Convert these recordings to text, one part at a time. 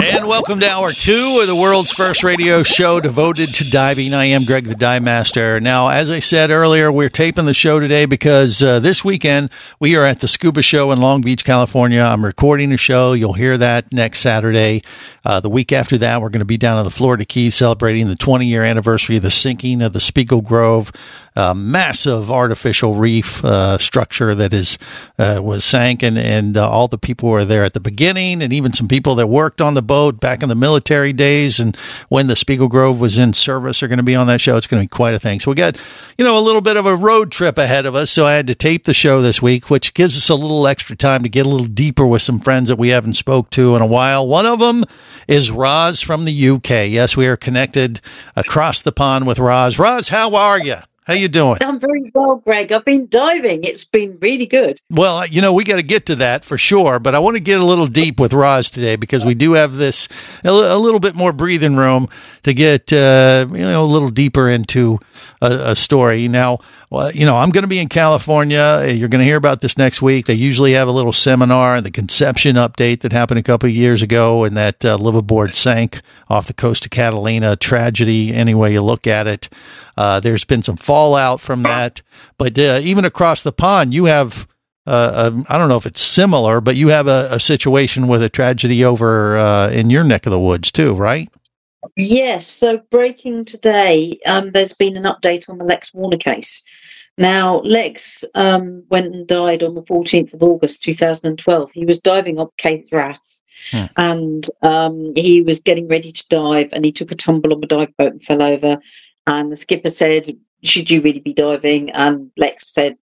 And welcome to hour two of the world's first radio show devoted to diving. I am Greg the Dive Master. Now, as I said earlier, we're taping the show today because uh, this weekend we are at the Scuba Show in Long Beach, California. I'm recording the show. You'll hear that next Saturday. Uh, the week after that, we're going to be down in the Florida Keys celebrating the 20 year anniversary of the sinking of the Spiegel Grove uh, massive artificial reef uh, structure that is uh, was sank, and and uh, all the people were there at the beginning, and even some people that worked on the boat back in the military days, and when the Spiegel Grove was in service, are going to be on that show. It's going to be quite a thing. So we got you know a little bit of a road trip ahead of us. So I had to tape the show this week, which gives us a little extra time to get a little deeper with some friends that we haven't spoke to in a while. One of them is Roz from the UK. Yes, we are connected across the pond with Roz. Roz, how are you? How you doing? I'm very well, Greg. I've been diving. It's been really good. Well, you know, we got to get to that for sure, but I want to get a little deep with Roz today because we do have this a, little bit more breathing room to get uh, you know a little deeper into a, a story. Now, well, you know, I'm going to be in California. You're going to hear about this next week. They usually have a little seminar, and the conception update that happened a couple of years ago, and that uh, liveaboard sank off the coast of Catalina. Tragedy, any way you look at it. Uh, there's been some fallout from that, but uh, even across the pond, you have. Uh, um, I don't know if it's similar, but you have a, a situation with a tragedy over uh, in your neck of the woods too, right? Yes. So breaking today, um, there's been an update on the Lex Warner case. Now, Lex um, went and died on the 14th of August 2012. He was diving up Cape Wrath. Hmm. And um, he was getting ready to dive, and he took a tumble on the dive boat and fell over. And the skipper said, "Should you really be diving?" And Lex said,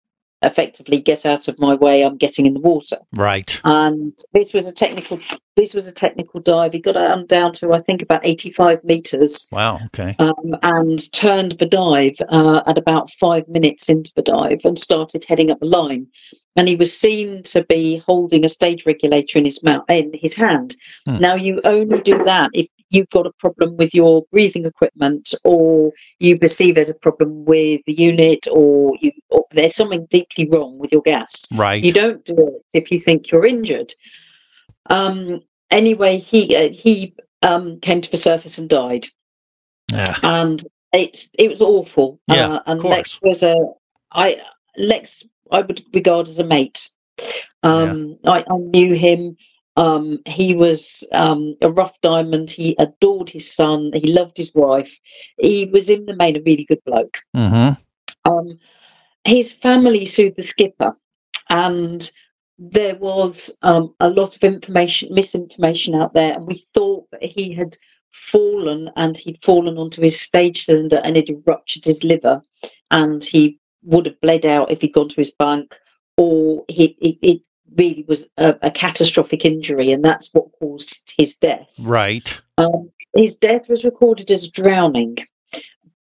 effectively get out of my way i'm getting in the water. Right. And this was a technical this was a technical dive. He got um, down to i think about 85 meters. Wow okay. Um, and turned the dive uh, at about five minutes into the dive and started heading up the line. And he was seen to be holding a stage regulator in his mouth in his hand. Hmm. now you only do that if you've got a problem with your breathing equipment or you perceive there's a problem with the unit or, you, or there's something deeply wrong with your gas. Right. You don't do it if you think you're injured. Um, anyway, he uh, he um, came to the surface and died. Yeah. And it it was awful. Yeah, uh, and of course. Lex was a I Lex I would regard as a mate. Um, yeah. I, I knew him um, he was um, a rough diamond. He adored his son. He loved his wife. He was, in the main, a really good bloke. Mm-hmm. Um, his family sued the skipper, and there was um, a lot of information, misinformation out there, and we thought that he had fallen and he'd fallen onto his stage cylinder and it had ruptured his liver, and he would have bled out if he'd gone to his bunk, or he, it, it really was a, a, catastrophic injury, and that's what caused his death. Right. Um, his death was recorded as drowning,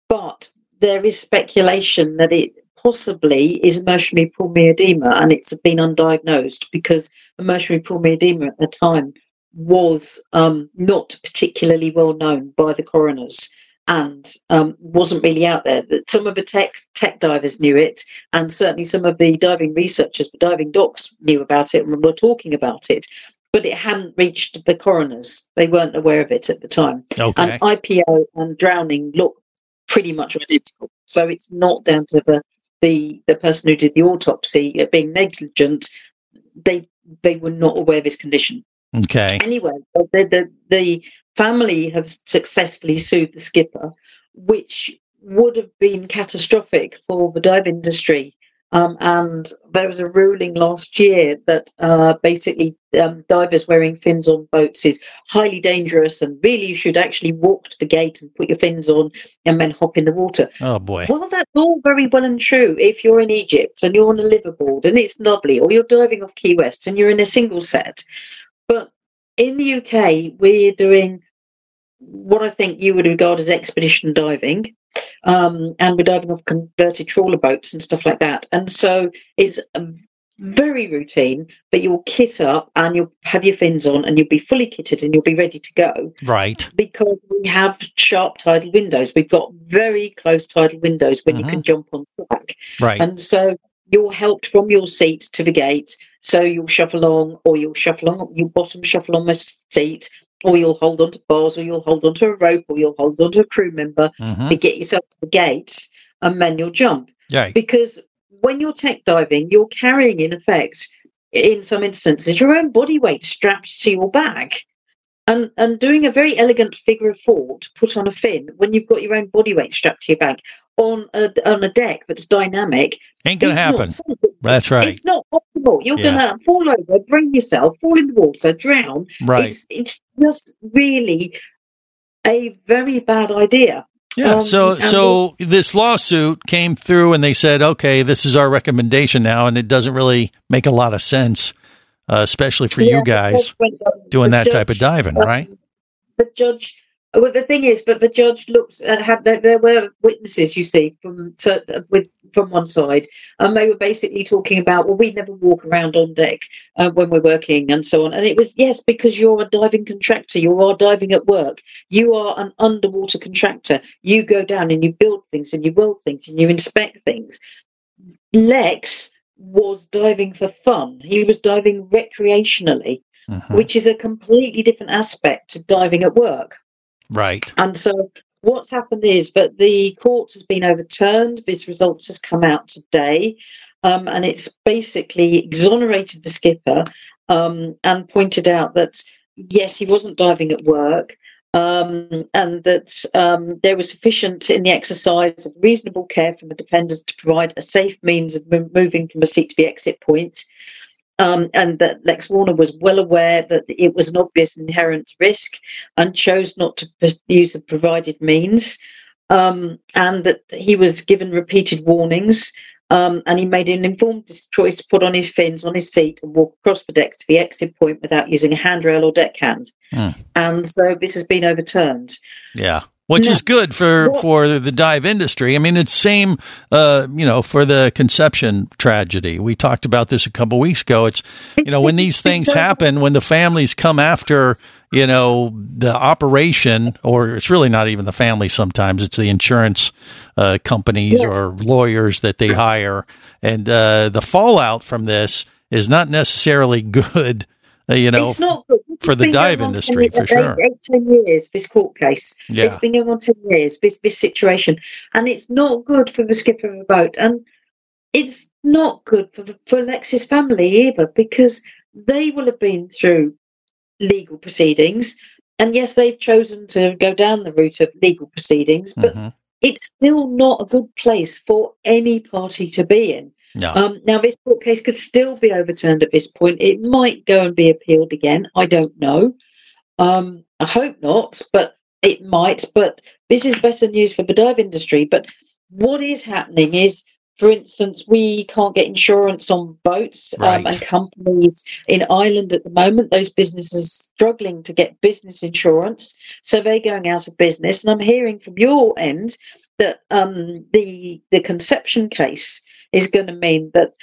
but there is speculation that it possibly is immersion pulmonary edema, and it's been undiagnosed because immersion pulmonary edema at the time was um, not particularly well known by the coroners and um, wasn't really out there. Some of the tech tech divers knew it, and certainly some of the diving researchers, the diving docs, knew about it and were talking about it. But it hadn't reached the coroners; they weren't aware of it at the time. Okay. And IPE and drowning look pretty much identical, so it's not down to the the, the person who did the autopsy being negligent. They they were not aware of his condition. Okay. Anyway, the, the, the family have successfully sued the skipper, which would have been catastrophic for the dive industry. Um, and there was a ruling last year that uh, basically um, divers wearing fins on boats is highly dangerous, and really you should actually walk to the gate and put your fins on and then hop in the water. Oh boy. Well, that's all very well and true if you're in Egypt and you're on a liveaboard and it's lovely, or you're diving off Key West and you're in a single set. But in the UK, we're doing what I think you would regard as expedition diving, um, and we're diving off converted trawler boats and stuff like that. And so it's very routine, but you'll kit up and you'll have your fins on and you'll be fully kitted and you'll be ready to go Right. because we have sharp tidal windows. We've got very close tidal windows when you can jump on track. Right. And so you're helped from your seat to the gate. So you'll shuffle along, or you'll shuffle along, you bottom shuffle on the seat, or you'll hold onto bars, or you'll hold onto a rope, or you'll hold onto a crew member Mhm. to get yourself to the gate, and then you'll jump. Right. Because when you're tech diving, you're carrying, in effect, in some instances, your own body weight strapped to your back. And, and doing a very elegant figure of four to put on a fin when you've got your own body weight strapped to your back on a, on a deck that's dynamic Ain't gonna happen. That's right. It's not optimal. You're Yeah. going to fall over, bring yourself, fall in the water, drown. Right. It's, it's just really a very bad idea. Yeah. Um, so so this lawsuit came through and they said, okay, this is our recommendation now, and it doesn't really make a lot of sense, uh, especially for Yeah, you guys judge doing the that type of diving, um, right? The judge. Well, the thing is, but the judge looked and had there, there were witnesses, you see, from to, with from one side, and they were basically talking about, well, we never walk around on deck uh, when we're working and so on. And it was yes, because you're a diving contractor, you are diving at work, you are an underwater contractor. You go down and you build things and you weld things and you inspect things. Lex was diving for fun. He was diving recreationally, Mhm. which is a completely different aspect to diving at work. Right. And so what's happened is that the court has been overturned. This result has come out today. Um, and it's basically exonerated the skipper um, and pointed out that, yes, he wasn't diving at work. Um, and that um, there was sufficient in the exercise of reasonable care from the defenders to provide a safe means of mo- moving from a seat to the exit point um, and that Lex Warner was well aware that it was an obvious inherent risk and chose not to p- use the provided means, um, and that he was given repeated warnings. Um, and he made an informed choice to put on his fins on his seat and walk across the deck to the exit point without using a handrail or deckhand. Hmm. And so this has been overturned. Yeah. Which No. is good for, Well- for the dive industry. I mean, it's same, uh, you know, for the conception tragedy. We talked about this a couple weeks ago. It's, you know, when these things happen, when the families come after, you know, the operation, or it's really not even the family sometimes, it's the insurance uh, companies Yes. or lawyers that they hire. And uh, the fallout from this is not necessarily good, uh, you know, it's not good. For the dive industry, 10 for sure. Eight, ten years, this court case. Yeah. It's been going on 10 years, this, this situation. And it's not good for the skipper of a boat. And it's not good for, the- for Alexis' family either, because they will have been through legal proceedings. And yes, they've chosen to go down the route of legal proceedings, but Mhm. it's still not a good place for any party to be in. no. Um, now, this court case could still be overturned at this point. It might go and be appealed again. I don't know. Um, I hope not, but it might. But this is better news for the dive industry. But what is happening is, for instance, we can't get insurance on boats um, and companies in Ireland at the moment. Those businesses are struggling to get business insurance, so they're going out of business. And I'm hearing from your end that um, the the conception case is going to mean that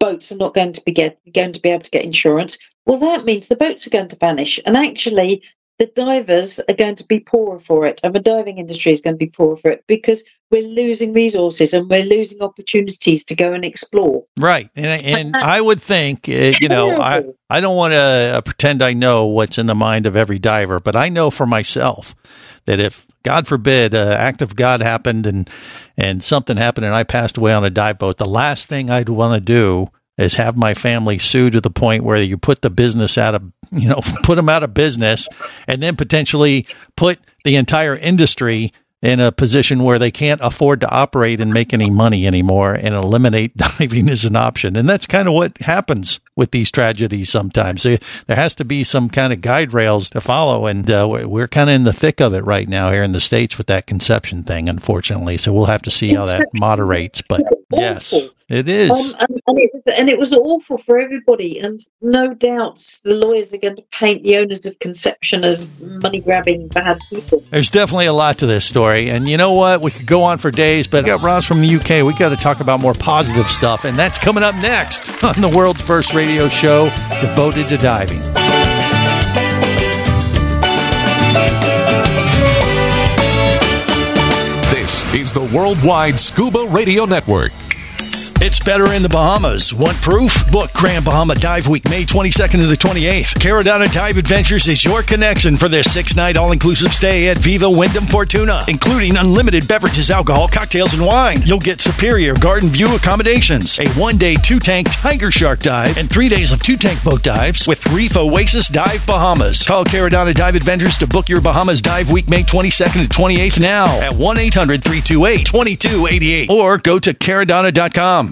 boats are not going to be get, going to be able to get insurance. Well, that means the boats are going to vanish, and actually, the divers are going to be poorer for it, and the diving industry is going to be poorer for it because we're losing resources and we're losing opportunities to go and explore. Right, and and I would think, uh, you know, I I don't want to uh, pretend I know what's in the mind of every diver, but I know for myself that if God forbid, uh, act of God happened and and something happened and I passed away on a dive boat, the last thing I'd want to do is have my family sue to the point where you put the business out of, you know, put them out of business and then potentially put the entire industry in a position where they can't afford to operate and make any money anymore and eliminate diving as an option. And that's kind of what happens with these tragedies sometimes. There has to be some kind of guide rails to follow. And uh, we're, we're kind of in the thick of it right now here in the States with that conception thing, unfortunately. So we'll have to see how that moderates. But yes, it is. Um, and, and, it was, and it was awful for everybody. And no doubt the lawyers are going to paint the owners of Conception as money grabbing bad people. There's definitely a lot to this story. And you know what? We could go on for days, but we got Ross from the UK. We got to talk about more positive stuff. And that's coming up next on the world's first radio show devoted to diving. This is the Worldwide Scuba Radio Network. It's better in the Bahamas. Want proof? Book Grand Bahama Dive Week, May 22nd to the 28th. Caradonna Dive Adventures is your connection for this six night all inclusive stay at Viva Wyndham Fortuna, including unlimited beverages, alcohol, cocktails, and wine. You'll get superior garden view accommodations, a one day two tank Tiger Shark dive, and three days of two tank boat dives with Reef Oasis Dive Bahamas. Call Caradonna Dive Adventures to book your Bahamas Dive Week, May 22nd to 28th now at 1 800 328 2288 or go to caradonna.com.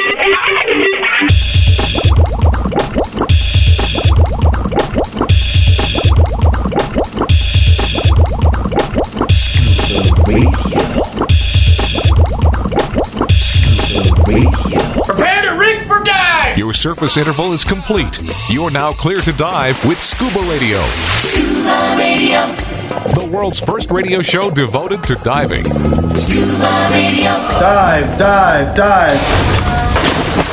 surface interval is complete. You're now clear to dive with Scuba Radio. Scuba Radio. The world's first radio show devoted to diving. Scuba Radio. Dive, dive, dive.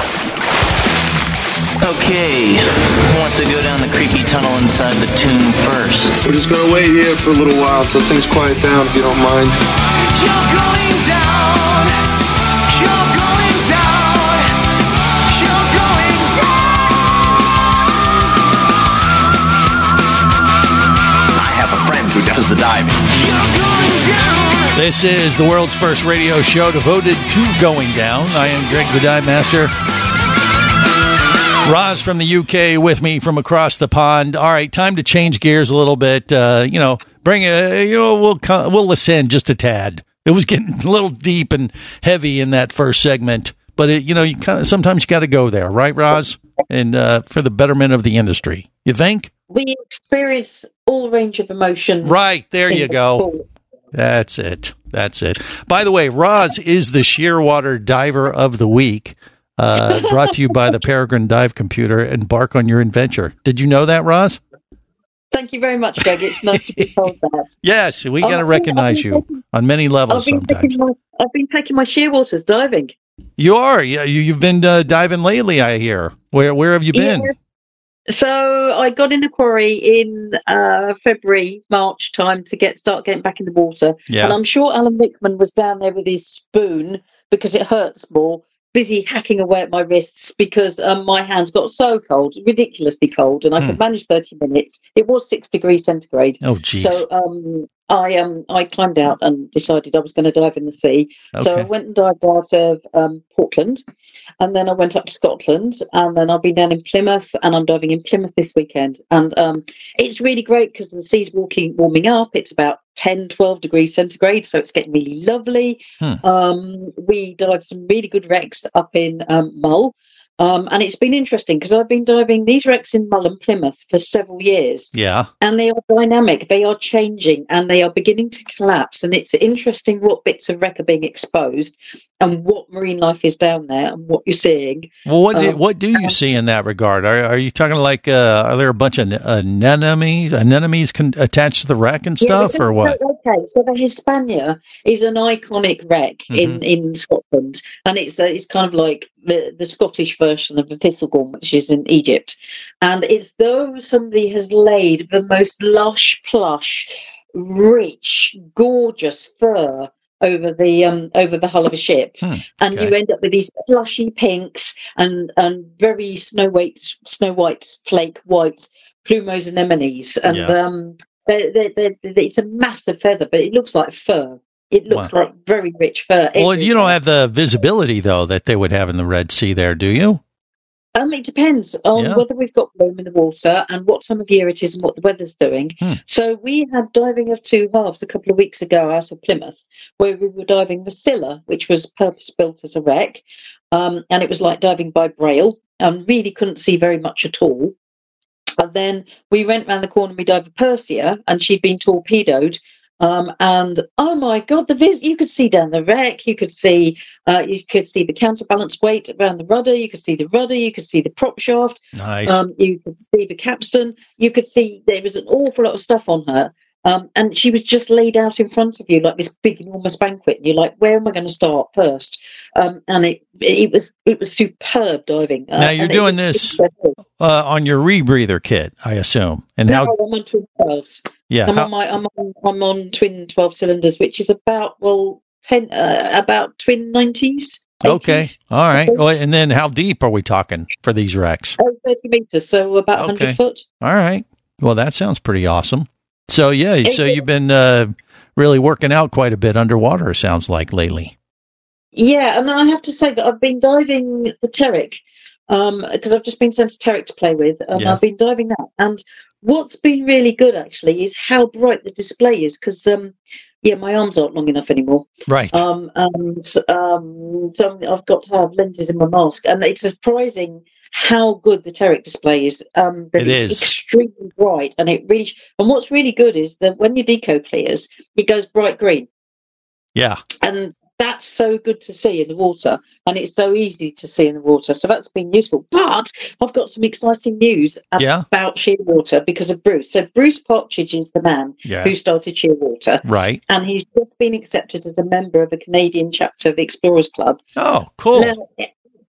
Okay, who wants to go down the creepy tunnel inside the tomb first? We're just gonna wait here for a little while till things quiet down, if you don't mind. You're going down. You're going down. You're going down. I have a friend who does the diving. You're going down. This is the world's first radio show devoted to going down. I am Greg the Dive Master. Roz from the UK with me from across the pond. All right, time to change gears a little bit. Uh, you know, bring a, you know, we'll we'll ascend just a tad. It was getting a little deep and heavy in that first segment, but it, you know, you kind of sometimes you got to go there, right, Roz? And uh, for the betterment of the industry, you think? We experience all range of emotion. Right there, you go. That's it. That's it. By the way, Roz is the Shearwater Diver of the Week. Uh, brought to you by the Peregrine Dive Computer. Embark on your adventure. Did you know that, Roz? Thank you very much, Greg. It's nice to be told that. Yes, we got to recognize you on many levels. I've Sometimes my, I've been taking my shearwaters diving. you are. Yeah, you, you've been uh, diving lately. I hear. Where Where have you been? Yes. So I got in a quarry in uh, February, March time to get start getting back in the water. Yeah. And I'm sure Alan Rickman was down there with his spoon because it hurts more busy hacking away at my wrists because um, my hands got so cold, ridiculously cold, and I could manage 30 minutes. It was six degrees centigrade. Oh, geez. So um, I um, I climbed out and decided I was going to dive in the sea. So I went and dived out of um, Portland, and then I went up to Scotland, and then I've been down in Plymouth, and I'm diving in Plymouth this weekend. And um, it's really great because the sea's walking, warming up. It's about 10, 12 degrees centigrade, so it's getting really lovely. Hmm. Um, we dived some really good wrecks up in um, Mull. Um, and it's been interesting because I've been diving these wrecks in Mull and Plymouth for several years Yeah. and they are dynamic, they are changing, and they are beginning to collapse. And it's interesting what bits of wreck are being exposed and what marine life is down there and what you're seeing. Well, what do, Um, what do you see in that regard? Are, are you talking like uh, are there a bunch of anemones anemones con- attached to the wreck and stuff, so- or what? okay, so the Hispania is an iconic wreck in, Mhm. in Scotland, and it's uh, it's kind of like the, the Scottish version of the Thistlegorm, which is in Egypt, and it's though somebody has laid the most lush, plush, rich, gorgeous fur over the um over the hull of a ship and okay. you end up with these plushy pinks and and very snow white snow white flake white plumose anemones and Yeah. um they they they it's a massive feather but it looks like fur it looks Wow. like very rich fur Well, you don't have the visibility though that they would have in the Red Sea, there, do you? Um, it depends on Yeah. whether we've got bloom in the water and what time of year it is and what the weather's doing. Hmm. So we had diving of two halves a couple of weeks ago out of Plymouth, where we were diving Vasilla, which was purpose built as a wreck, um, and it was like diving by braille, and really couldn't see very much at all. And then we went round the corner and we dived a Persier, and she'd been torpedoed. Um, and oh my god, the vis- you could see down the wreck, you could see uh, you could see the counterbalance weight around the rudder, you could see the rudder, you could see the prop shaft, Nice. um, you could see the capstan, you could see there was an awful lot of stuff on her. Um, and she was just laid out in front of you like this big, enormous banquet, and you're like, "Where am I going to start first? Um, and it it was it was superb diving. Uh, now you're doing was- this uh, on your rebreather kit, I assume, and no, how? I'm on twin twelves. Yeah, I'm how- on my I'm on I'm on twin twelve cylinders, which is about well ten uh, about twin nineties. Okay, all right. Well, and then how deep are we talking for these wrecks? Oh, 30 meters, so about 100 foot. All right. Well, that sounds pretty awesome. So yeah, so you've been uh, really working out quite a bit underwater. it Sounds like lately. Yeah, and I have to say that I've been diving the Teric because I've just been sent a Teric to play with, and Yeah. I've been diving that. And what's been really good actually is how bright the display is because, um, yeah, my arms aren't long enough anymore. Right. Um, and um, so I've got to have lenses in my mask, and it's surprising how good the Teric display is. Um, that It it's is. extremely bright, and it really. And what's really good is that when your deco clears, it goes bright green Yeah. and that's so good to see in the water and it's so easy to see in the water so that's been useful but i've got some exciting news Yeah. about shearwater because of bruce so bruce partridge is the man Yeah. who started shearwater Right. and he's just been accepted as a member of a canadian chapter of the explorers club Oh, cool. now,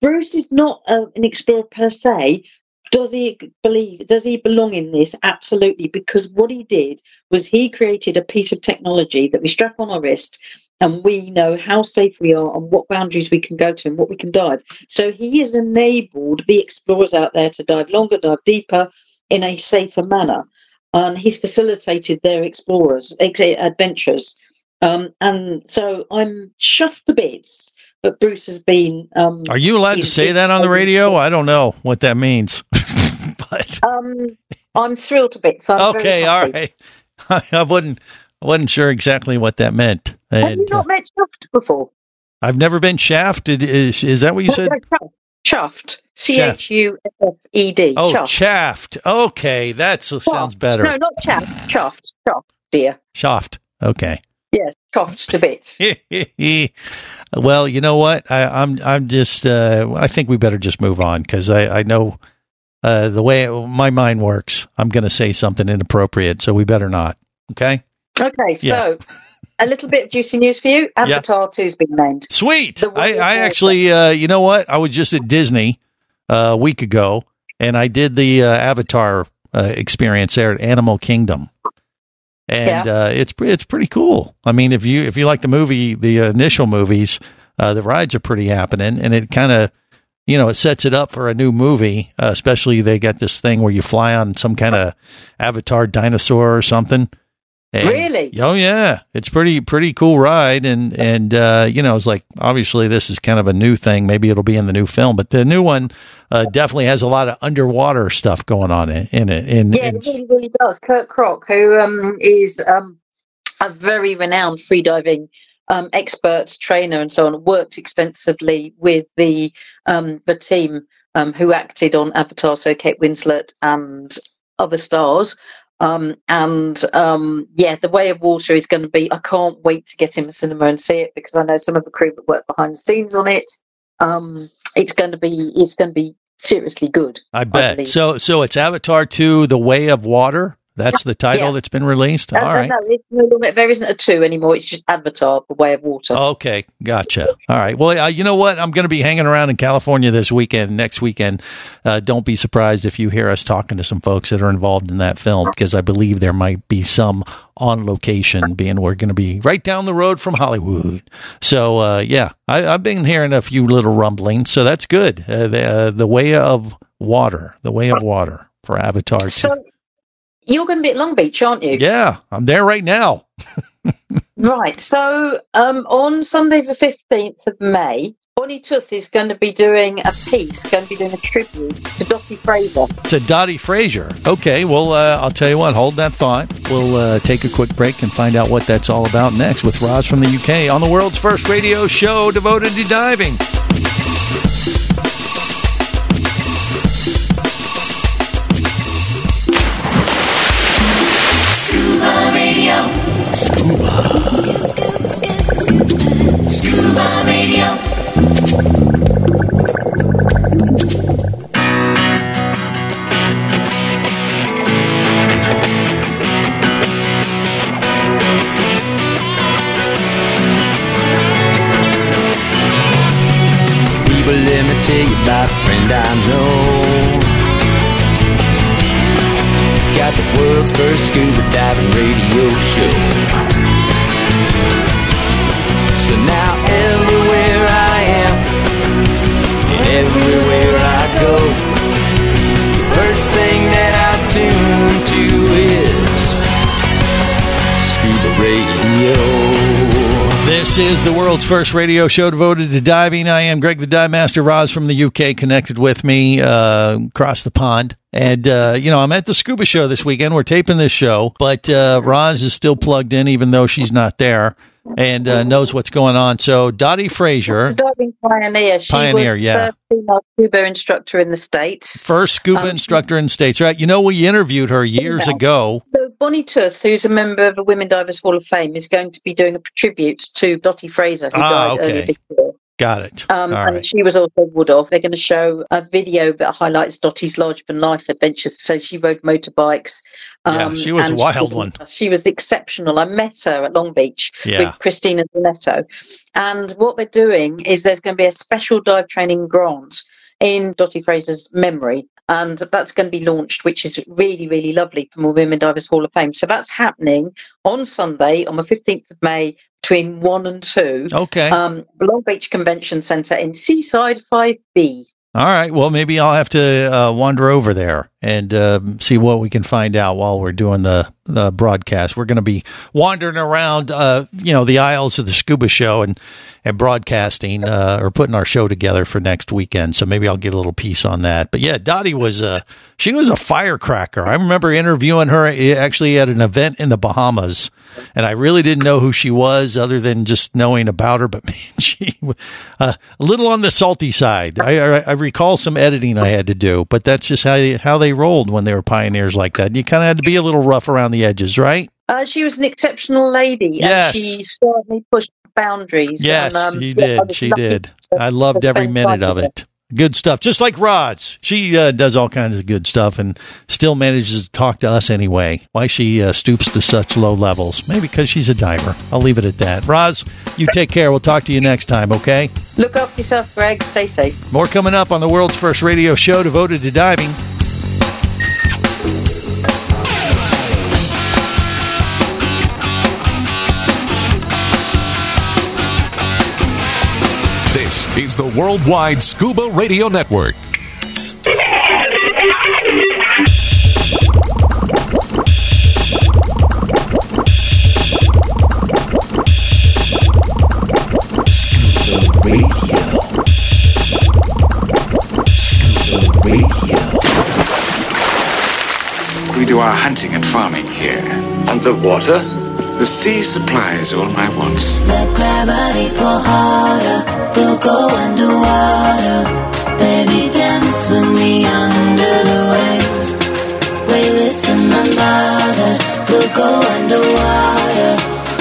bruce is not uh, an explorer per se. Does he believe does he belong in this? Absolutely because what he did was he created a piece of technology that we strap on our wrist and we know how safe we are and what boundaries we can go to and what we can dive. So he has enabled the explorers out there to dive longer dive deeper in a safer manner. And he's facilitated their explorers adventures um, and so i'm chuffed to bits but bruce has been um, Are you allowed to say that on the radio? I don't know what that means. Um, I'm thrilled to bits. I'm okay, all right. I wasn't I wasn't sure exactly what that meant. Have you And uh, not met Chuffed before? I've never been shafted. Is is that what you said? Chuffed. C H U F F E D. Oh, Chuffed. chaffed. Okay, that sounds better. No, not chaffed. Chuffed. Chuffed, dear. Shaft. Okay. Yes, chuffed to bits. well, you know what? I, I'm I'm just. Uh, I think we better just move on because I I know uh, the way my mind works. I'm going to say something inappropriate, so we better not. Okay. Okay, Yeah. so a little bit of juicy news for you. Yeah. Avatar 2's been named. Sweet. I, I actually, uh, you know what? I was just at Disney uh, a week ago, and I did the uh, Avatar uh, experience there at Animal Kingdom, and Yeah. uh, it's it's pretty cool. I mean, if you if you like the movie, the initial movies, uh, the rides are pretty happening, and it kind of you know, it sets it up for a new movie. Uh, especially they got this thing where you fly on some kind of avatar dinosaur or something. And- Really? Oh yeah, it's pretty pretty cool ride, and and uh, you know, it's like obviously this is kind of a new thing. Maybe it'll be in the new film, but the new one uh, definitely has a lot of underwater stuff going on in, in it. And Yeah, it really, really does. Kirk Krack, who um, is um, a very renowned freediving um, expert, trainer, and so on, worked extensively with the um, the team um, who acted on Avatar, so Kate Winslet and other stars. Um, and um, yeah, The Way of Water is going to be. I can't wait to get in the cinema and see it because I know some of the crew that work behind the scenes on it. Um, it's going to be. It's going to be seriously good. I bet. believe. so so it's Avatar two: The Way of Water. That's the title Yeah. that's been released. No, All no, right. no, no there isn't a two anymore. It's just Avatar, The Way of Water. Okay, gotcha. All right. Well, uh, you know what? I'm going to be hanging around in California this weekend, next weekend. Uh, don't be surprised if you hear us talking to some folks that are involved in that film, because I believe there might be some on location, being we're going to be right down the road from Hollywood. So, uh, yeah, I, I've been hearing a few little rumblings, so that's good. Uh, the, uh, the Way of Water, The Way of Water for Avatar 2. So you're going to be at Long Beach, aren't you? yeah, I'm there right now. Right. So um, on Sunday, the 15th of May, Bonnie Toth is going to be doing a piece, going to be doing a tribute to Dottie Frazier. to Dottie Frazier. Okay, well, uh, I'll tell you what, hold that thought. We'll uh, take a quick break and find out what that's all about next with Roz from the UK on the world's first radio show devoted to diving. Tell you about a friend I know. He's got the world's first scuba diving radio show. So now everywhere I am, and everywhere I go, the first thing that I tune to is scuba radio. This is the world's first radio show devoted to diving. I am Greg the Dive Master. Roz from the UK connected with me uh, across the pond. And, uh, you know, I'm at the scuba show this weekend. We're taping this show, but uh, Roz is still plugged in, even though she's not there and uh, knows what's going on. So, Dottie Frazier, diving pioneer. She Pioneer, was the yeah. first female scuba instructor in the States. first scuba Um, instructor in the States, right? You know, we interviewed her years ago. So Bonnie Toth, who's a member of the Women Divers Hall of Fame, is going to be doing a tribute to Dottie Frazier, who Ah, died earlier okay. this year. Got it. Um, and right. she was also Wood off. They're going to show a video that highlights Dottie's larger than life adventures. So she rode motorbikes. Yeah, she was a wild one. She was exceptional. I met her at Long Beach Yeah. with Cristina Zenato. And what they're doing is there's going to be a special dive training grant in Dottie Frazier's memory. And that's going to be launched, which is really, really lovely from the Women Divers Hall of Fame. So that's happening on Sunday, on the 15th of May, between 1 and 2 Okay. um, Long Beach Convention Centre in Seaside 5B. All right. Well, maybe I'll have to uh, wander over there and um, see what we can find out while we're doing the, the broadcast. We're going to be wandering around, uh, you know, the aisles of the scuba show and and broadcasting uh, or putting our show together for next weekend. So maybe I'll get a little piece on that. But yeah, Dottie was a she was a firecracker. I remember interviewing her eh, actually at an event in the Bahamas, and I really didn't know who she was other than just knowing about her. But man, she was uh, a little on the salty side. I, I, I recall some editing I had to do, but that's just how they, how they rolled when they were pioneers like that. You kind of had to be a little rough around the edges, right? Uh, she was an exceptional lady. Yes. And she certainly pushed boundaries. Yes, and, um, she yeah, did. She did. to- I loved every minute of her. it. Good stuff. Just like Roz. She uh, does all kinds of good stuff and still manages to talk to us anyway. Why she uh, stoops to such low levels? Maybe because she's a diver. I'll leave it at that. Roz, you take care. We'll talk to you next time, okay? Look after yourself, Greg. Stay safe. More coming up on the world's first radio show devoted to diving. Is the Worldwide Scuba Radio Network. Scuba Ray. We do our hunting and farming here. Underwater? The sea supplies all my wants. Let gravity pull harder. We'll go underwater. Baby, dance with me under the waves. Weightless and unbothered. We'll go underwater.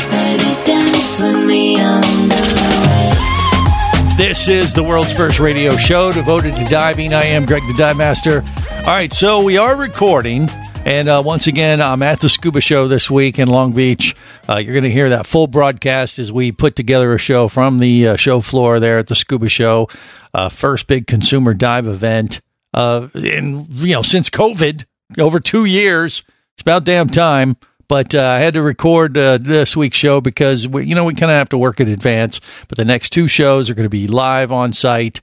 Baby, dance with me under the waves. This is the world's first radio show devoted to diving. I am Greg the Dive Master. All right, so we are recording. And uh, once again, I'm at the Scuba Show this week in Long Beach. Uh, you're going to hear that full broadcast as we put together a show from the uh, show floor there at the Scuba Show. Uh, first big consumer dive event. Uh, in, you know, since COVID, over two years. It's about damn time. But uh, I had to record uh, this week's show because we, you know we kind of have to work in advance. But the next two shows are going to be live on site,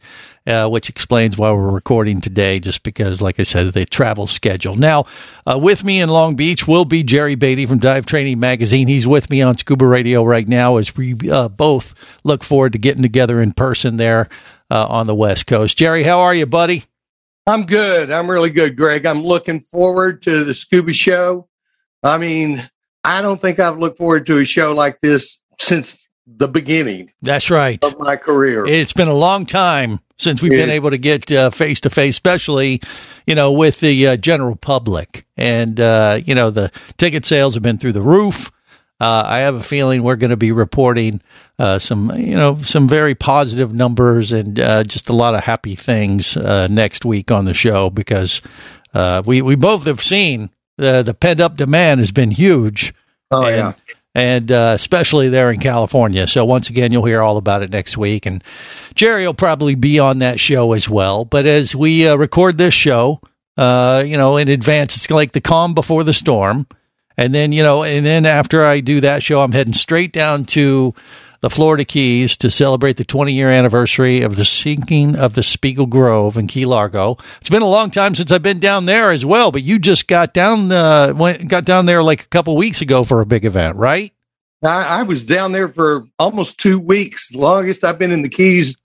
uh, which explains why we're recording today. Just because, like I said, the travel schedule. Now, uh, with me in Long Beach will be Jerry Beatty from Dive Training Magazine. He's with me on Scuba Radio right now as we uh, both look forward to getting together in person there uh, on the West Coast. Jerry, how are you, buddy? I'm good. I'm really good, Greg. I'm looking forward to the Scuba Show. I mean, I don't think I've looked forward to a show like this since the beginning That's right. of my career. It's been a long time since we've been able to get face to face, especially you know with the uh, general public, and uh, you know the ticket sales have been through the roof. Uh, I have a feeling we're going to be reporting uh, some, you know, some very positive numbers and uh, just a lot of happy things uh, next week on the show because uh, we we both have seen the the pent up demand has been huge. Oh, and, yeah. And uh, especially there in California. So once again, you'll hear all about it next week, and Jerry will probably be on that show as well. But as we uh, record this show, uh, you know, in advance, it's like the calm before the storm. And then, you know, and then after I do that show, I'm heading straight down to the Florida Keys to celebrate the 20 year anniversary of the sinking of the Spiegel Grove in Key Largo. It's been a long time since I've been down there as well, but you just got down, uh, went, got down there like a couple weeks ago for a big event, right? I, I was down there for almost two weeks, longest I've been in the Keys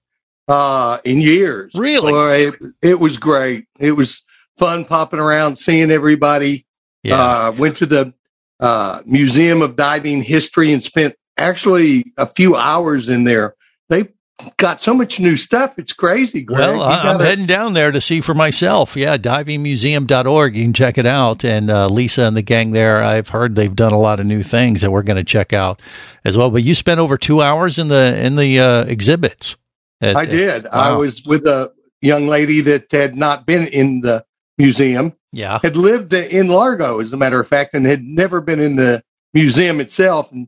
uh, in years. Really? So it, it was great. It was fun popping around, seeing everybody. Yeah. Uh, went to the uh, Museum of Diving History and spent actually a few hours in there. they've got so much new stuff. It's crazy. Greg. Well, You I- I'm gotta- heading down there to see for myself. Yeah, divingmuseum.org. You can check it out. And uh, Lisa and the gang there, I've heard they've done a lot of new things that we're going to check out as well. But you spent over two hours in the in the uh, exhibits. At- I did. I Wow. was with a young lady that had not been in the museum. Yeah. Had lived in Largo, as a matter of fact, and had never been in the museum itself. And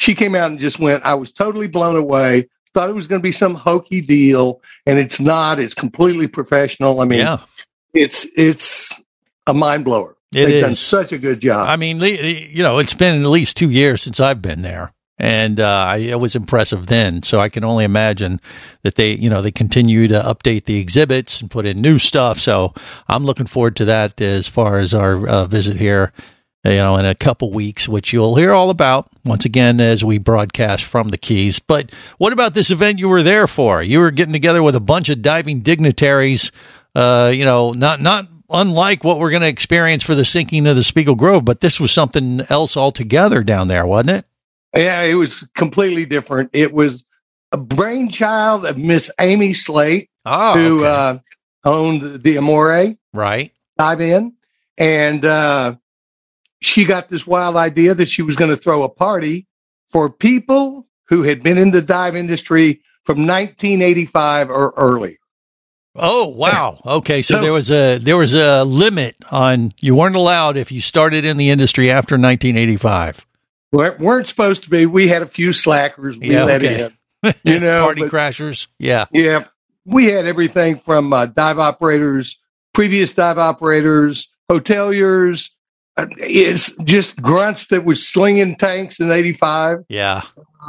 she came out and just went, I was totally blown away. Thought it was going to be some hokey deal, and it's not. It's completely professional. I mean, Yeah. it's it's a mind blower. It They've done such a good job. I mean, you know, it's been at least two years since I've been there, and uh, I, it was impressive then. So I can only imagine that they, you know, they continue to update the exhibits and put in new stuff. So I'm looking forward to that as far as our uh, visit here. You know, in a couple weeks, which you'll hear all about once again as we broadcast from the Keys. But what about this event you were there for? You were getting together with a bunch of diving dignitaries. Uh, you know, not not unlike what we're going to experience for the sinking of the Spiegel Grove, but this was something else altogether down there, wasn't it? Yeah, it was completely different. It was a brainchild of Miss Amy Slate, Oh, who okay. uh, owned the Amoray right. dive in, and uh, she got this wild idea that she was going to throw a party for people who had been in the dive industry from 1985 or early. Oh wow. Okay, so So- there was a there was a limit on you weren't allowed if you started in the industry after 1985. We weren't supposed to be. We had a few slackers. We Yeah, let okay. in. You know, party but- crashers. Yeah. Yeah, we had everything from uh, dive operators, previous dive operators, hoteliers. It's just grunts that was slinging tanks in '85. Yeah.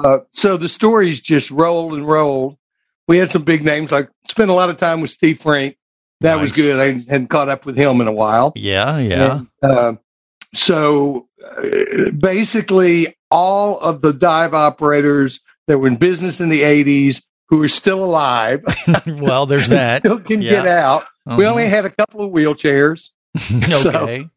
Uh, so the stories just rolled and rolled. we had some big names. Like spent a lot of time with Steve Frink. That was good. I hadn't caught up with him in a while. Yeah, yeah. And, uh, so uh, basically, all of the dive operators that were in business in the 80s who are still alive well, there's that. still can Yeah. get out. We Uh-huh. only had a couple of wheelchairs. So, okay.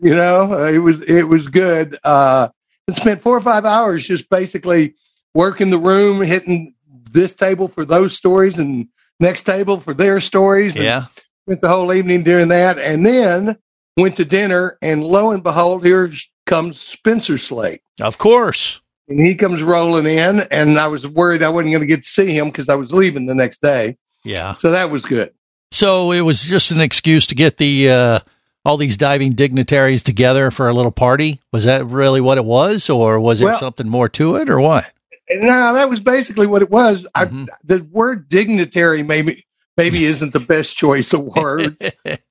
You know, uh, it was it was good. Uh, and spent four or five hours just basically working the room, hitting this table for those stories and next table for their stories. and Yeah. spent the whole evening doing that, and then went to dinner. And lo and behold, here comes Spencer Slate. Of course. And he comes rolling in, and I was worried I wasn't going to get to see him because I was leaving the next day. Yeah. So that was good. So it was just an excuse to get the uh, all these diving dignitaries together for a little party. Was that really what it was, or was there Well- something more to it, or what? No, that was basically what it was. Mm-hmm. I, the word dignitary maybe maybe isn't the best choice of words,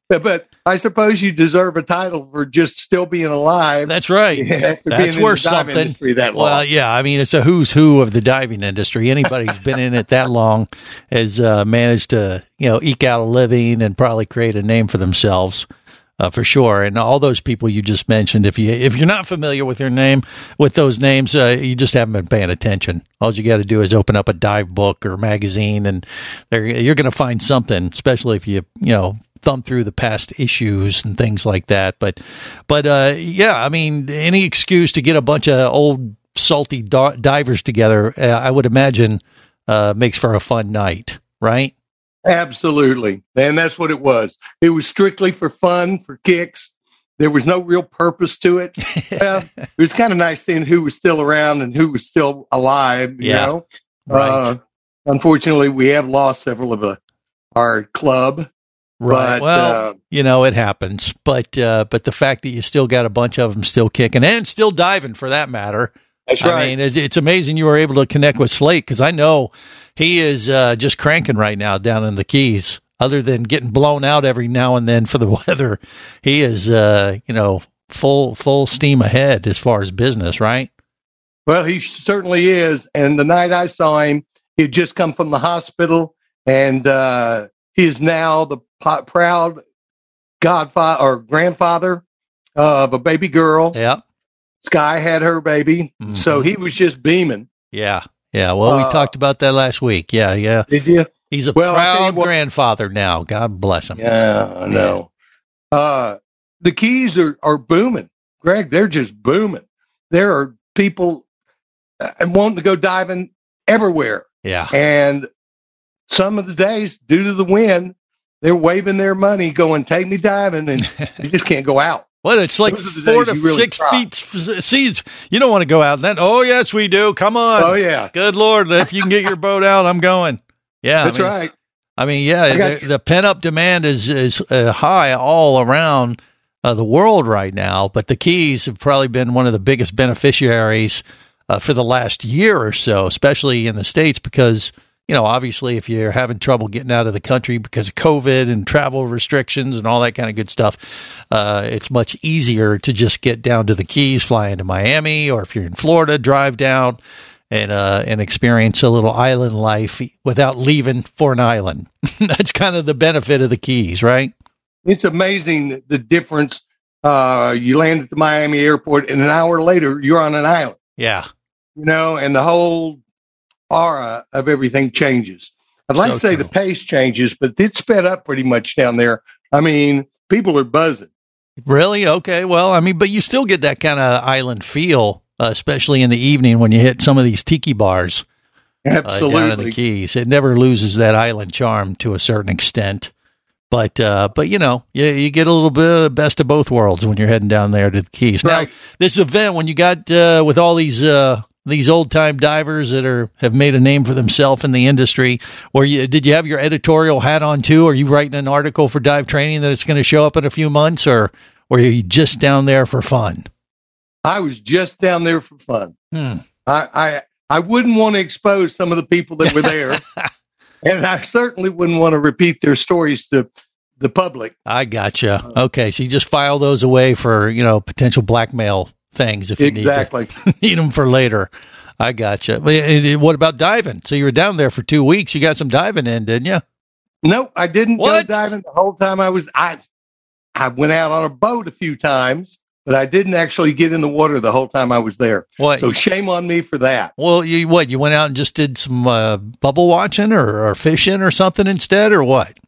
but, I suppose you deserve a title for just still being alive. That's right. being That's worth something. industry that long. Well, yeah. I mean, it's a who's who of the diving industry. Anybody who's been in it that long has uh, managed to, you know, eke out a living and probably create a name for themselves. Uh, for sure, and all those people you just mentioned. If you if you're not familiar with their name, with those names, uh, you just haven't been paying attention. All you got to do is open up a dive book or magazine, and you're going to find something. Especially if you you know thumb through the past issues and things like that. But but uh, yeah, I mean, any excuse to get a bunch of old salty di- divers together, uh, I would imagine, uh, makes for a fun night, right? Absolutely. And that's what it was. It was strictly for fun, for kicks. There was no real purpose to it. Well, it was kind of nice seeing who was still around and who was still alive, you Yeah. know. Right. Uh, unfortunately, we have lost several of uh, our club. Right. But, well, uh, you know, it happens. But uh, but the fact that you still got a bunch of them still kicking and still diving for that matter. That's I mean, it, it's amazing you were able to connect with Slate because I know he is uh, just cranking right now down in the Keys. Other than getting blown out every now and then for the weather, he is uh, you know full full steam ahead as far as business, right? Well, he certainly is. And the night I saw him, he had just come from the hospital, and uh, he is now the proud godfather or grandfather of a baby girl. Yeah. Sky had her baby, so he was just beaming. Yeah. Yeah. Well, we Uh, talked about that last week. Yeah. Yeah. Did you? He's a Well, I'll tell you proud what- grandfather now. God bless him. Yeah, I know. Uh, the keys are, are booming, Greg. They're just booming. There are people uh, wanting to go diving everywhere. Yeah. And some of the days, due to the wind, they're waving their money, going, "Take me diving," and you just can't go out. Well, it's like Those are the four to really six feet seas. You don't want to go out then. Oh, yes, we do. Come on. Oh, yeah. Good Lord. If you can get your boat out, I'm going. Yeah. I That's mean- right. I mean, yeah, I the, the pent up demand is is uh, high all around uh, the world right now. But the Keys have probably been one of the biggest beneficiaries uh, for the last year or so, especially in the states, because you know, obviously, if you're having trouble getting out of the country because of COVID and travel restrictions and all that kind of good stuff, uh, it's much easier to just get down to the Keys, fly into Miami, or if you're in Florida, drive down and uh, and experience a little island life without leaving for an island. That's kind of the benefit of the Keys, right? It's amazing the difference. Uh, you land at the Miami airport, and an hour later, you're on an island. Yeah, you know, and the whole aura of everything changes. I'd like So to say the pace changes, but it's sped up pretty much down there. I mean, people are buzzing. Really? Okay. Well, I mean, but you still get that kind of island feel, uh, especially in the evening when you hit some of these tiki bars. uh, down in Absolutely. the Keys, it never loses that island charm to a certain extent. But uh, but you know, you, you get a little bit of best of both worlds when you're heading down there to the Keys. Now, this event when you got uh, with all these uh, these old time divers that are have made a name for themselves in the industry, where you did you have your editorial hat on too? Are you writing an article for dive training that it's going to show up in a few months, or were you just down there for fun? I was just down there for fun. Hmm. I, I I wouldn't want to expose some of the people that were there, and I certainly wouldn't want to repeat their stories to the public. I gotcha. Okay, so you just file those away for you know potential blackmail things if you Exactly. need, need them for later. I gotcha. But, and- and What about diving? So you were down there for two weeks. You got some diving in, didn't you? Nope, I didn't What? go diving the whole time I was. I I went out on a boat a few times, but I didn't actually get in the water the whole time I was there. What? So shame on me for that. Well, you what? You went out and just did some uh, bubble watching or, or fishing or something instead, or what?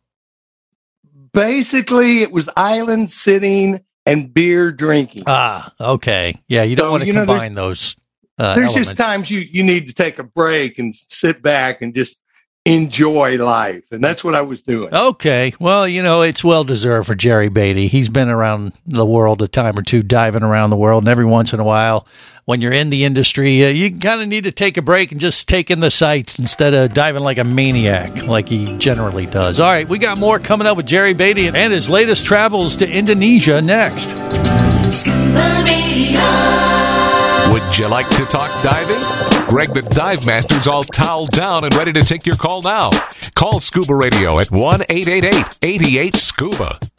Basically, it was island sitting and beer drinking. Ah, okay. Yeah, you don't So, want to you know, combine those. Uh, There's elements. just times you you need to take a break and sit back and just enjoy life, and that's what I was doing. Okay. Well, you know, it's well deserved for Jerry Beatty. He's been around the world a time or two, diving around the world. And every once in a while, when you're in the industry, uh, you kind of need to take a break and just take in the sights instead of diving like a maniac, like he generally does. All right. We got more coming up with Jerry Beatty and his latest travels to Indonesia next. Would you like to talk diving? Greg the Dive Master's all toweled down and ready to take your call now. Call Scuba Radio at 1 888 88 Scuba.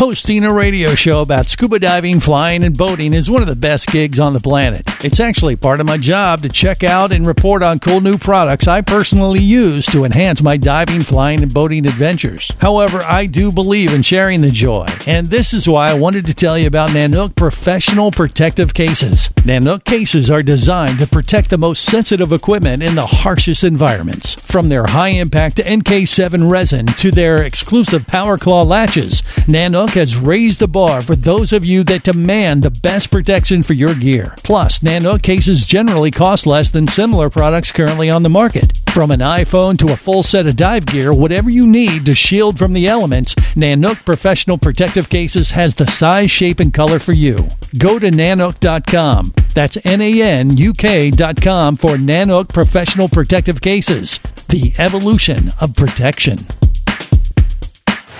Hosting a radio show about scuba diving, flying, and boating is one of the best gigs on the planet. It's actually part of my job to check out and report on cool new products I personally use to enhance my diving, flying, and boating adventures. However, I do believe in sharing the joy, and this is why I wanted to tell you about Nanuk Professional Protective Cases. Nanuk cases are designed to protect the most sensitive equipment in the harshest environments. From their high impact NK7 resin to their exclusive Power Claw latches, Nanuk has raised the bar for those of you that demand the best protection for your gear. Plus, Nanuk cases generally cost less than similar products currently on the market. From an iPhone to a full set of dive gear, whatever you need to shield from the elements, Nanuk Professional Protective Cases has the size, shape, and color for you. Go to nanuk.com. That's N A N U K.com for Nanuk Professional Protective Cases. The evolution of protection.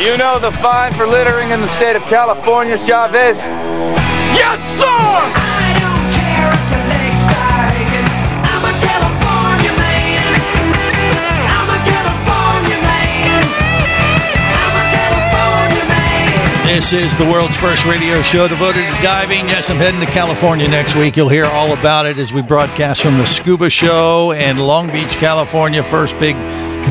You know the fine for littering in the state of California, Chavez? Yes, sir! This is the world's first radio show devoted to diving. Yes, I'm heading to California next week. You'll hear all about it as we broadcast from the Scuba Show and Long Beach, California. First big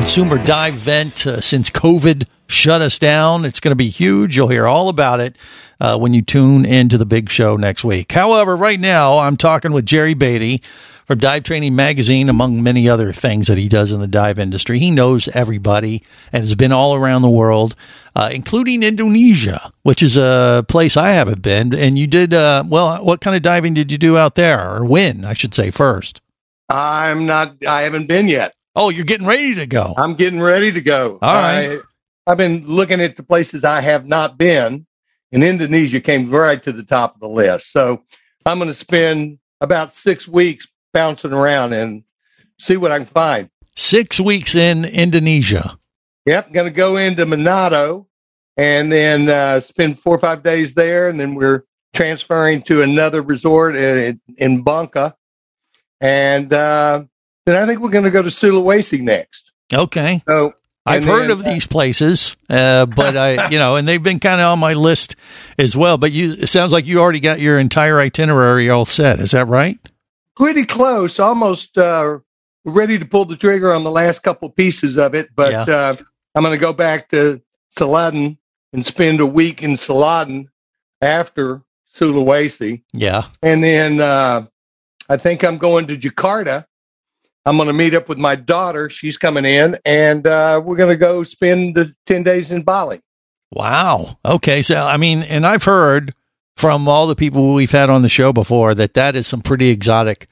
consumer dive event uh, since COVID shut us down. It's going to be huge. You'll hear all about it uh, when you tune into the big show next week. However, right now I'm talking with Jerry Beatty from Dive Training Magazine, among many other things that he does in the dive industry. He knows everybody and has been all around the world, uh, including Indonesia, which is a place I haven't been. And you did, uh, well, what kind of diving did you do out there, or when, I should say, first? I'm not. I haven't been yet. Oh, you're getting ready to go. I'm getting ready to go. All right. I, I've been looking at the places I have not been, and Indonesia came right to the top of the list. So I'm going to spend about six weeks bouncing around and see what I can find. Six weeks in Indonesia. Yep, going to go into Manado and then uh, spend four or five days there, and then we're transferring to another resort in, in Bunaken, and uh, then I think we're going to go to Sulawesi next. Okay. So I've heard then, of these places, uh, but I, you know, and they've been kind of on my list as well. But you, it sounds like you already got your entire itinerary all set. Is that right? pretty close, almost uh, ready to pull the trigger on the last couple pieces of it. But Yeah. uh, I'm going to go back to Saladin and spend a week in Saladin after Sulawesi. Yeah. And then uh, I think I'm going to Jakarta. I'm going to meet up with my daughter. She's coming in, and uh, we're going to go spend the 10 days in Bali. Wow. Okay. So, I mean, and I've heard from all the people we've had on the show before that that is some pretty exotic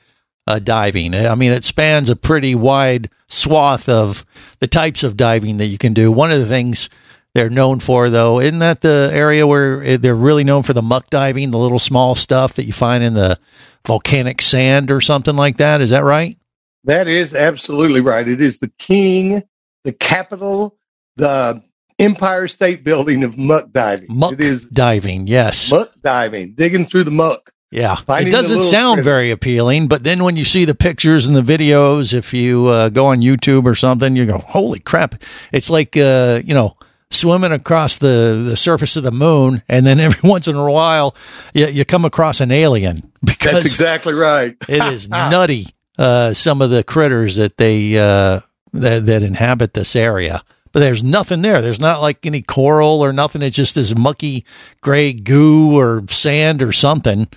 uh, diving. I mean, it spans a pretty wide swath of the types of diving that you can do. One of the things they're known for, though, isn't that the area where they're really known for the muck diving, the little small stuff that you find in the volcanic sand or something like that? Is that right? That is absolutely right. It is the king, the capital, the Empire State Building of muck diving. Muck it is diving, yes. muck diving, digging through the muck. Yeah, it doesn't sound critter. very appealing, but then when you see the pictures and the videos, if you uh, go on YouTube or something, you go, "Holy crap!" It's like uh, you know swimming across the the surface of the moon, and then every once in a while, you, you come across an alien because That's exactly right. it is nutty. Uh, some of the critters that they uh, that that inhabit this area. But there's nothing there. There's not like any coral or nothing. It's just this mucky gray goo or sand or something.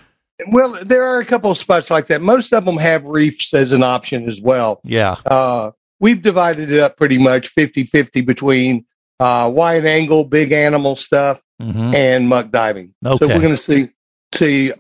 Well, there are a couple of spots like that. Most of them have reefs as an option as well. Yeah. Uh, we've divided it up pretty much 50 50 between uh, wide angle, big animal stuff, Mhm. and muck diving. So we're going to see, see,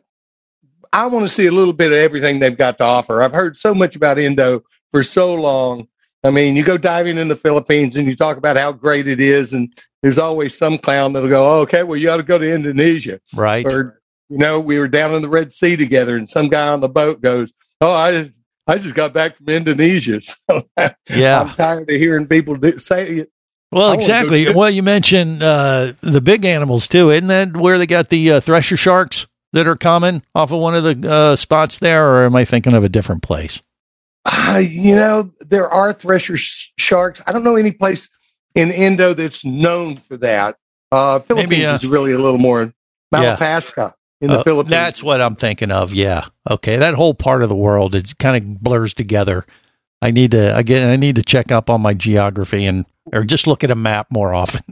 I want to see a little bit of everything they've got to offer. I've heard so much about Indo for so long. I mean, you go diving in the Philippines and you talk about how great it is, and there's always some clown that'll go, oh, okay, well, you ought to go to Indonesia. Right. Or, you know, we were down in the Red Sea together, and some guy on the boat goes, oh, I, I just got back from Indonesia. So Yeah. I'm tired of hearing people do, say it. Well, exactly. Well, you mentioned uh, the big animals too, isn't that where they got the uh, thresher sharks that are common off of one of the uh, spots there, or am I thinking of a different place? Uh, you know, there are thresher sh- sharks. I don't know any place in Indo that's known for that. Uh, Philippines Maybe, uh, is really a little more Yeah. In the Uh, Philippines. That's what I'm thinking of. Yeah. Okay. That whole part of the world it kind of blurs together. I need to again. I need to check up on my geography and or just look at a map more often.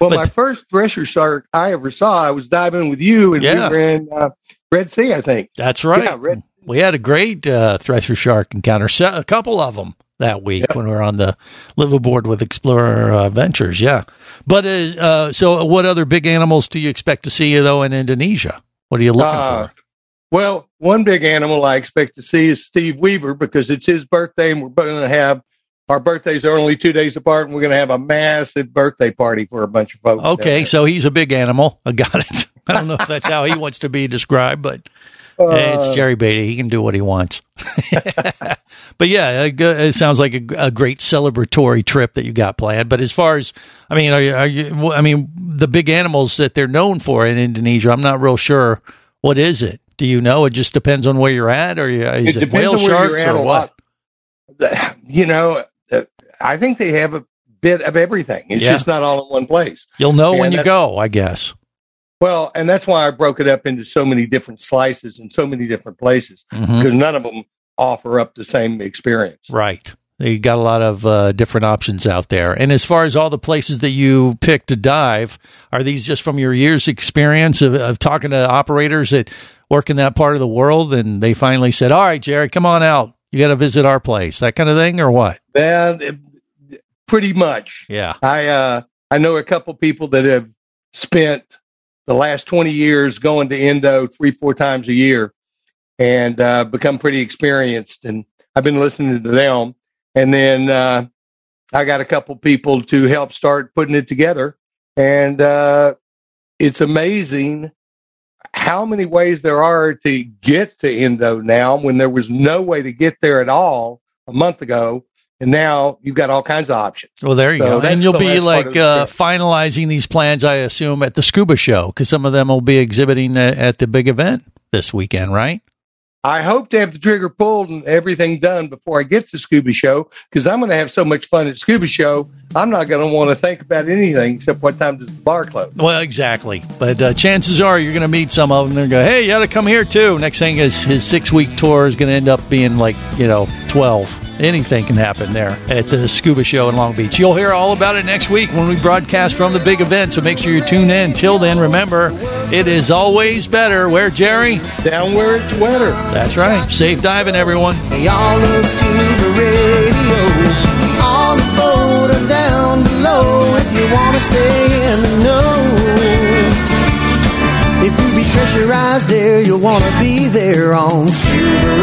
Well, my first thresher shark I ever saw, I was diving with you, and Yeah. we were in uh, Red Sea, I think. That's right. Yeah, Red- we had a great uh, thresher shark encounter, a couple of them that week when we were on the liveaboard with Explorer uh, Ventures. Yeah, but uh, uh, so what other big animals do you expect to see though in Indonesia? What are you looking Uh, for? Well, one big animal I expect to see is Steve Weaver because it's his birthday, and we're going to have our birthdays are only two days apart, and we're going to have a massive birthday party for a bunch of folks. Okay, so he's a big animal. I got it. I don't know if that's how he wants to be described, but hey, it's Uh, Jerry Beatty. He can do what he wants. but yeah, it sounds like a, a great celebratory trip that you got planned. But as far as, I mean, are you, are you, I mean, the big animals that they're known for in Indonesia, I'm not real sure. What is it? Do you know? It just depends on where you're at, or you- is it, depends whale on where you're sharks at or what? lot. You know, uh, I think they have a bit of everything. It's Yeah. just not all in one place. You'll know when you go, I guess. Well, and that's why I broke it up into so many different slices and so many different places Mhm. because none of them offer up the same experience. Right. You got a lot of uh, different options out there. And as far as all the places that you pick to dive, are these just from your years' experience of, of talking to operators that work in that part of the world and they finally said, all right, Jerry, come on out. You got to visit our place, that kind of thing, or what? That pretty much. Yeah. I uh, I know a couple people that have spent the last twenty years going to Indo three four times a year, and uh, become pretty experienced. And I've been listening to them, and then uh, I got a couple people to help start putting it together, and uh, it's amazing how many ways there are to get to Indo now when there was no way to get there at all a month ago And now you've got all kinds of options. Well, there you So go. And you'll be like the uh, finalizing these plans, I assume, at the scuba show because some of them will be exhibiting uh, at the big event this weekend, right? I hope to have the trigger pulled and everything done before I get to Scuba Show because I'm going to have so much fun at Scuba Show. I'm not going to want to think about anything except what time does the bar close. Well, exactly. But uh, chances are you're going to meet some of them and they're gonna go, hey, you got to come here too. Next thing is his six week tour is going to end up being like, you know, 12. Anything can happen there at the scuba show in Long Beach. You'll hear all about it next week when we broadcast from the big event. So make sure you tune in. Till then, remember, it is always better. Where, Jerry? Down where it's wetter. That's right. Safe diving, everyone. Y'all love scuba radio. To stay in the know. If you be pressurized there, you'll want to be there on scuba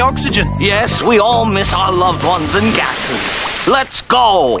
oxygen. Yes, we all miss our loved ones and gases. Let's go.